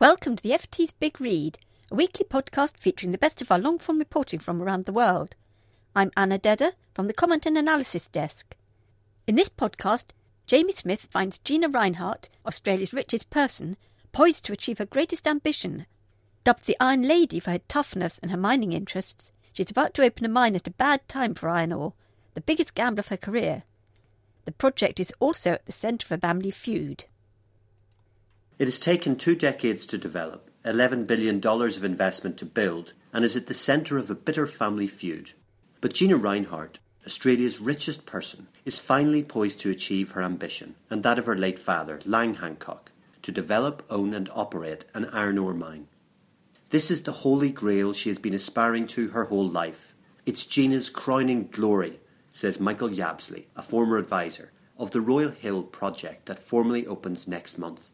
Welcome to the FT's Big Read, a weekly podcast featuring the best of our long form reporting from around the world. I'm Anna Dedder from the Comment and Analysis Desk. In this podcast, Jamie Smyth finds Gina Rinehart, Australia's richest person, poised to achieve her greatest ambition. Dubbed the Iron Lady for her toughness and her mining interests, she's about to open a mine at a bad time for iron ore, the biggest gamble of her career. The project is also at the centre of a family feud. It has taken two decades to develop, $11 billion of investment to build, and is at the centre of a bitter family feud. But Gina Rinehart, Australia's richest person, is finally poised to achieve her ambition, and that of her late father, Lang Hancock, to develop, own, and operate an iron ore mine. This is the holy grail she has been aspiring to her whole life. It's Gina's crowning glory, says Michael Yabsley, a former advisor of the Roy Hill project that formally opens next month.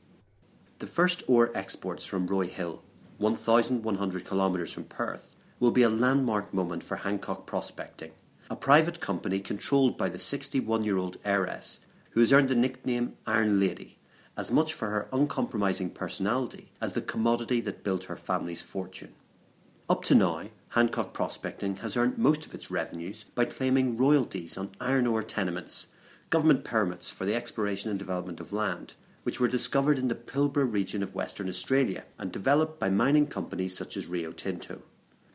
The first ore exports from Roy Hill, 1,100 kilometres from Perth, will be a landmark moment for Hancock Prospecting, a private company controlled by the 61 year old heiress who has earned the nickname Iron Lady, as much for her uncompromising personality as the commodity that built her family's fortune. Up to now, Hancock Prospecting has earned most of its revenues by claiming royalties on iron ore tenements, government permits for the exploration and development of land, which were discovered in the Pilbara region of Western Australia and developed by mining companies such as Rio Tinto.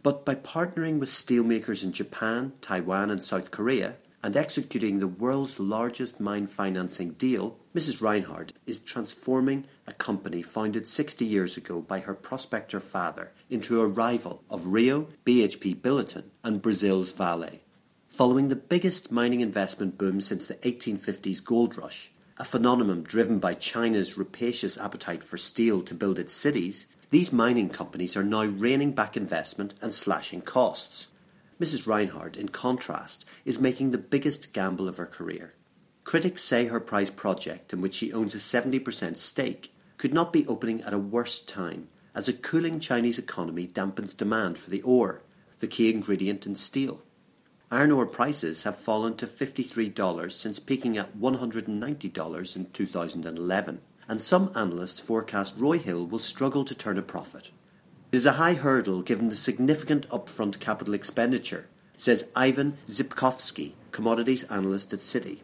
But by partnering with steelmakers in Japan, Taiwan, and South Korea, and executing the world's largest mine financing deal, Mrs. Rinehart is transforming a company founded 60 years ago by her prospector father into a rival of Rio, BHP Billiton, and Brazil's Vale. Following the biggest mining investment boom since the 1850s gold rush, a phenomenon driven by China's rapacious appetite for steel to build its cities, these mining companies are now reining back investment and slashing costs. Mrs. Rinehart, in contrast, is making the biggest gamble of her career. Critics say her prize project, in which she owns a 70% stake, could not be opening at a worse time, as a cooling Chinese economy dampens demand for the ore, the key ingredient in steel. Iron ore prices have fallen to $53 since peaking at $190 in 2011, and some analysts forecast Roy Hill will struggle to turn a profit. It is a high hurdle given the significant upfront capital expenditure, says Ivan Szpakowski, commodities analyst at Citi.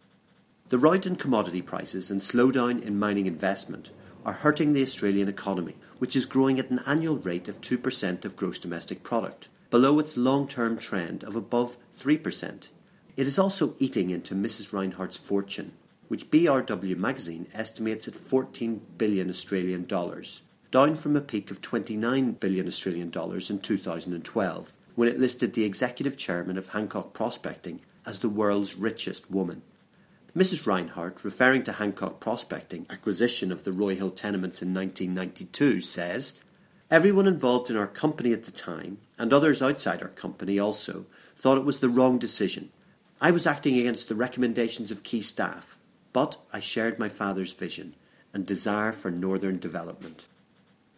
The rout in commodity prices and slowdown in mining investment are hurting the Australian economy, which is growing at an annual rate of 2% of gross domestic product below its long term trend of above 3%. It is also eating into Mrs. Rinehart's fortune, which BRW magazine estimates at 14 billion Australian dollars, down from a peak of 29 billion Australian dollars in 2012, when it listed the executive chairman of Hancock Prospecting as the world's richest woman. Mrs. Rinehart, referring to Hancock Prospecting acquisition of the Roy Hill tenements in 1992, says Everyone involved in our company at the time, and others outside our company also, thought it was the wrong decision. I was acting against the recommendations of key staff, but I shared my father's vision and desire for northern development.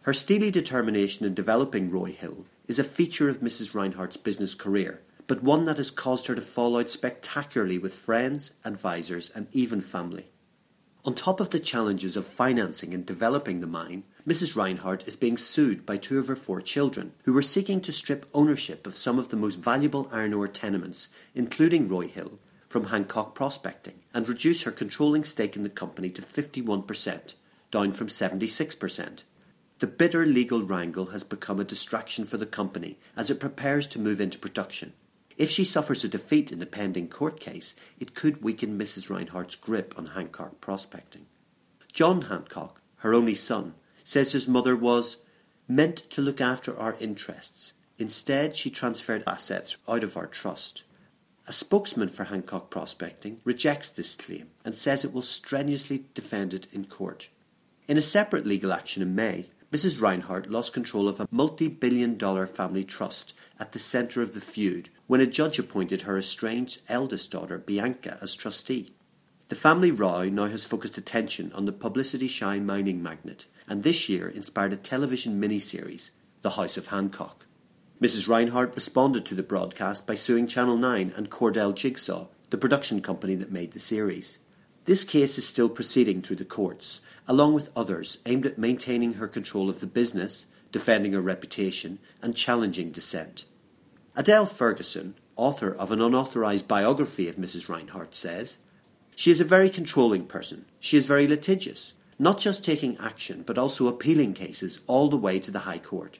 Her steely determination in developing Roy Hill is a feature of Mrs. Rinehart's business career, but one that has caused her to fall out spectacularly with friends, advisors, and even family. On top of the challenges of financing and developing the mine, Mrs. Rinehart is being sued by two of her four children, who were seeking to strip ownership of some of the most valuable iron ore tenements, including Roy Hill, from Hancock Prospecting, and reduce her controlling stake in the company to 51%, down from 76%. The bitter legal wrangle has become a distraction for the company as it prepares to move into production. If she suffers a defeat in the pending court case, it could weaken Mrs. Rinehart's grip on Hancock prospecting. John Hancock, her only son, says his mother was meant to look after our interests. Instead, she transferred assets out of our trust. A spokesman for Hancock Prospecting rejects this claim and says it will strenuously defend it in court. In a separate legal action in May, Mrs. Rinehart lost control of a multi billion dollar family trust at the centre of the feud when a judge appointed her estranged eldest daughter, Bianca, as trustee. The family row now has focused attention on the publicity shy mining magnate, and this year inspired a television miniseries, The House of Hancock. Mrs. Rinehart responded to the broadcast by suing Channel 9 and Cordell Jigsaw, the production company that made the series. This case is still proceeding through the courts, along with others aimed at maintaining her control of the business, defending her reputation, and challenging dissent. Adele Ferguson, author of an unauthorized biography of Mrs. Rinehart, says She is a very controlling person. She is very litigious, not just taking action, but also appealing cases all the way to the High Court.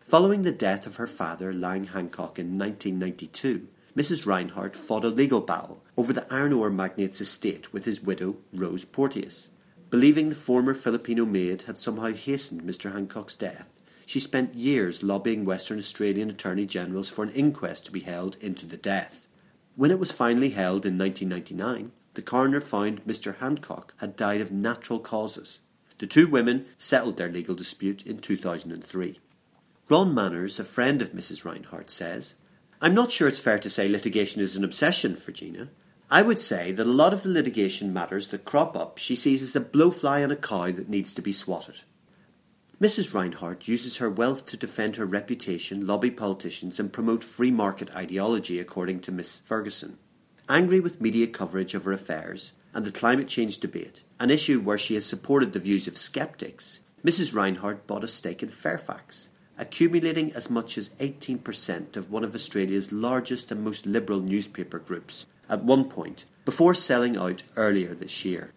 Following the death of her father, Lang Hancock, in 1992, Mrs. Rinehart fought a legal battle over the iron ore magnate's estate with his widow, Rose Porteous. Believing the former Filipino maid had somehow hastened Mr. Hancock's death, she spent years lobbying Western Australian Attorney Generals for an inquest to be held into the death. When it was finally held in 1999, the coroner found Mr. Hancock had died of natural causes. The two women settled their legal dispute in 2003. Ron Manners, a friend of Mrs. Rinehart, says, I'm not sure it's fair to say litigation is an obsession for Gina. I would say that a lot of the litigation matters that crop up she sees as a blowfly on a cow that needs to be swatted. Mrs. Rinehart uses her wealth to defend her reputation, lobby politicians, and promote free market ideology, according to Miss Ferguson. Angry with media coverage of her affairs and the climate change debate, an issue where she has supported the views of skeptics, Mrs. Rinehart bought a stake in Fairfax, accumulating as much as 18% of one of Australia's largest and most liberal newspaper groups at one point, before selling out earlier this year.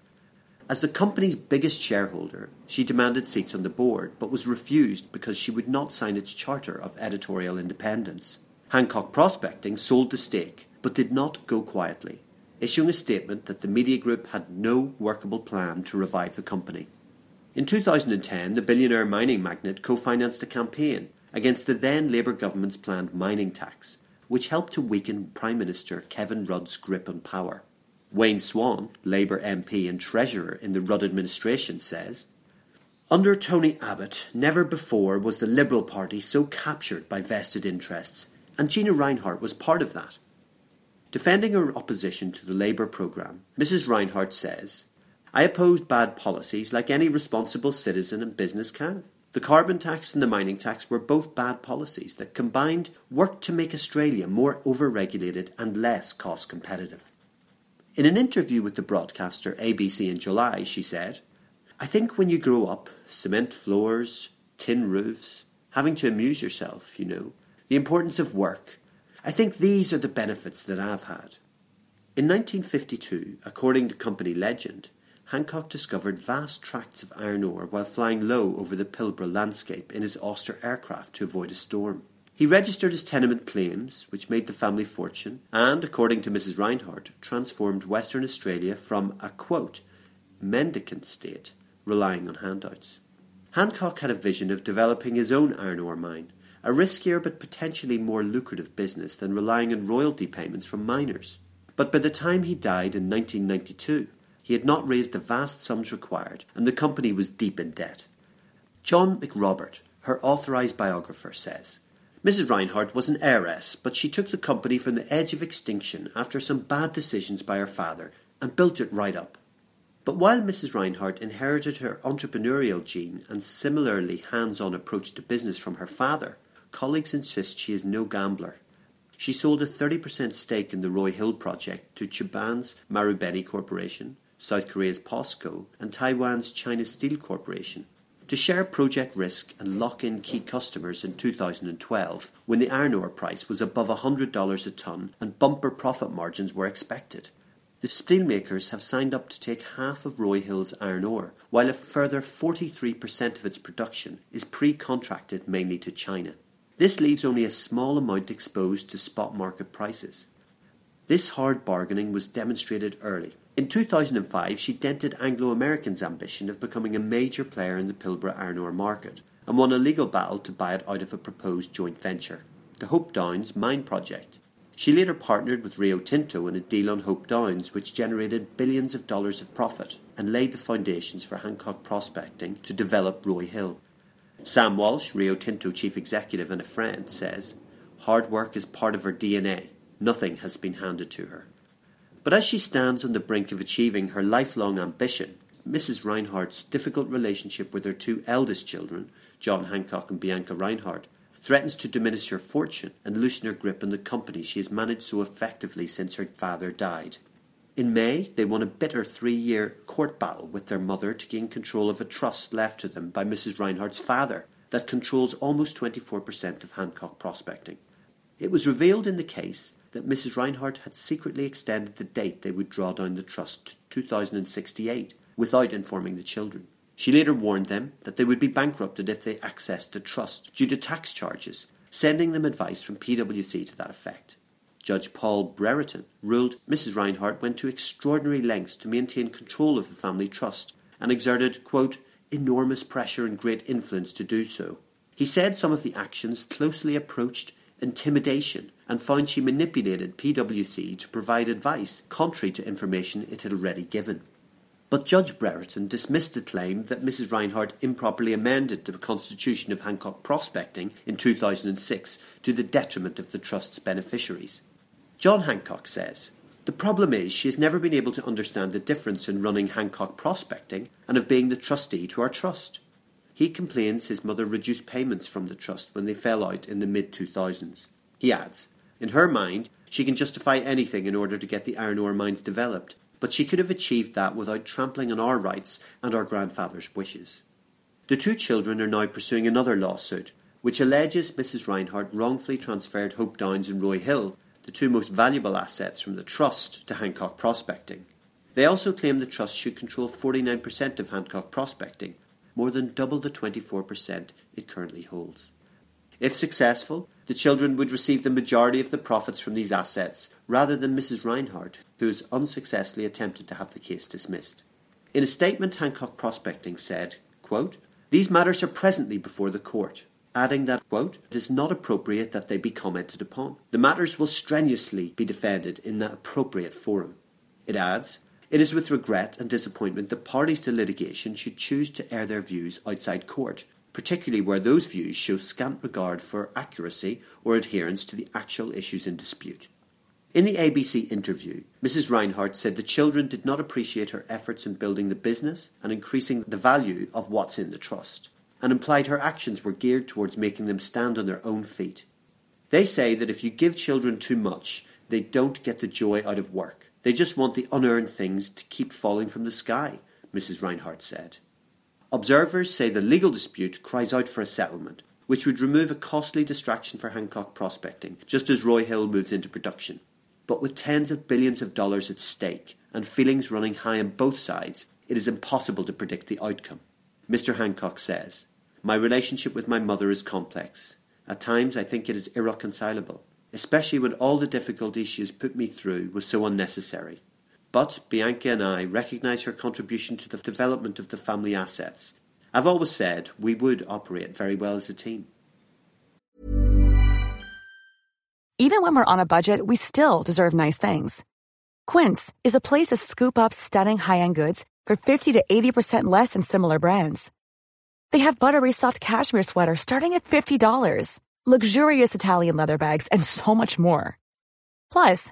As the company's biggest shareholder, she demanded seats on the board, but was refused because she would not sign its charter of editorial independence. Hancock Prospecting sold the stake, but did not go quietly, issuing a statement that the media group had no workable plan to revive the company. In 2010, the billionaire mining magnate co financed a campaign against the then Labour government's planned mining tax, which helped to weaken Prime Minister Kevin Rudd's grip on power. Wayne Swan, Labour MP and Treasurer in the Rudd administration, says Under Tony Abbott, never before was the Liberal Party so captured by vested interests, and Gina Rinehart was part of that. Defending her opposition to the Labour programme, Mrs. Rinehart says I opposed bad policies like any responsible citizen and business can. The carbon tax and the mining tax were both bad policies that combined worked to make Australia more overregulated and less cost competitive. In an interview with the broadcaster ABC in July, she said, I think when you grow up, cement floors, tin roofs, having to amuse yourself, you know, the importance of work, I think these are the benefits that I've had. In 1952, according to company legend, Hancock discovered vast tracts of iron ore while flying low over the Pilbara landscape in his Auster aircraft to avoid a storm. He registered his tenement claims, which made the family fortune, and, according to Mrs. Rinehart, transformed Western Australia from a quote, mendicant state, relying on handouts. Hancock had a vision of developing his own iron ore mine, a riskier but potentially more lucrative business than relying on royalty payments from miners. But by the time he died in 1992, he had not raised the vast sums required, and the company was deep in debt. John McRobert, her authorised biographer, says Mrs. Rinehart was an heiress, but she took the company from the edge of extinction after some bad decisions by her father and built it right up. But while Mrs. Rinehart inherited her entrepreneurial gene and similarly hands on approach to business from her father, colleagues insist she is no gambler. She sold a 30% stake in the Roy Hill project to Japan's Marubeni Corporation, South Korea's POSCO, and Taiwan's China Steel Corporation, to share project risk and lock in key customers in 2012 when the iron ore price was above $100 a tonne and bumper profit margins were expected. The steelmakers have signed up to take half of Roy Hill's iron ore, while a further 43% of its production is pre contracted mainly to China. This leaves only a small amount exposed to spot market prices. This hard bargaining was demonstrated early. In 2005, she dented Anglo American's ambition of becoming a major player in the Pilbara iron ore market and won a legal battle to buy it out of a proposed joint venture, the Hope Downs mine project. She later partnered with Rio Tinto in a deal on Hope Downs, which generated billions of dollars of profit and laid the foundations for Hancock Prospecting to develop Roy Hill. Sam Walsh, Rio Tinto chief executive and a friend, says, Hard work is part of her DNA. Nothing has been handed to her. But as she stands on the brink of achieving her lifelong ambition, Mrs. Rinehart's difficult relationship with her two eldest children, John Hancock and Bianca Rinehart, threatens to diminish her fortune and loosen her grip on the company she has managed so effectively since her father died. In May, they won a bitter three year court battle with their mother to gain control of a trust left to them by Mrs. Rinehart's father that controls almost 24% of Hancock prospecting. It was revealed in the case that Mrs. Rinehart had secretly extended the date they would draw down the trust to 2068 without informing the children. She later warned them that they would be bankrupted if they accessed the trust due to tax charges, sending them advice from PwC to that effect. Judge Paul Brereton ruled Mrs. Rinehart went to extraordinary lengths to maintain control of the family trust and exerted, quote, enormous pressure and great influence to do so. He said some of the actions closely approached intimidation and found she manipulated PwC to provide advice contrary to information it had already given. But Judge Brereton dismissed the claim that Mrs. Rinehart improperly amended the Constitution of Hancock Prospecting in 2006 to the detriment of the Trust's beneficiaries. John Hancock says, The problem is she has never been able to understand the difference in running Hancock Prospecting and of being the trustee to our trust. He complains his mother reduced payments from the trust when they fell out in the mid 2000s. He adds, In her mind, she can justify anything in order to get the iron ore mines developed, but she could have achieved that without trampling on our rights and our grandfather's wishes. The two children are now pursuing another lawsuit, which alleges Mrs. Rinehart wrongfully transferred Hope Downs and Roy Hill the two most valuable assets from the Trust to Hancock Prospecting. They also claim the Trust should control 49% of Hancock Prospecting, more than double the 24% it currently holds. If successful, the children would receive the majority of the profits from these assets, rather than Mrs. Rinehart, who has unsuccessfully attempted to have the case dismissed. In a statement, Hancock Prospecting said, quote, These matters are presently before the court adding that, quote, it is not appropriate that they be commented upon. The matters will strenuously be defended in the appropriate forum. It adds, it is with regret and disappointment that parties to litigation should choose to air their views outside court, particularly where those views show scant regard for accuracy or adherence to the actual issues in dispute. In the ABC interview, Mrs. Rinehart said the children did not appreciate her efforts in building the business and increasing the value of what's in the trust and implied her actions were geared towards making them stand on their own feet. They say that if you give children too much, they don't get the joy out of work. They just want the unearned things to keep falling from the sky, Mrs. Rinehart said. Observers say the legal dispute cries out for a settlement, which would remove a costly distraction for Hancock prospecting, just as Roy Hill moves into production. But with tens of billions of dollars at stake and feelings running high on both sides, it is impossible to predict the outcome. Mr. Hancock says, My relationship with my mother is complex. At times I think it is irreconcilable, especially when all the difficulties she has put me through was so unnecessary. But Bianca and I recognise her contribution to the development of the family assets. I've always said we would operate very well as a team. Even when we're on a budget, we still deserve nice things. Quince is a place to scoop up stunning high end goods for 50 to 80% less than similar brands. They have buttery soft cashmere sweaters starting at $50, luxurious Italian leather bags, and so much more. Plus,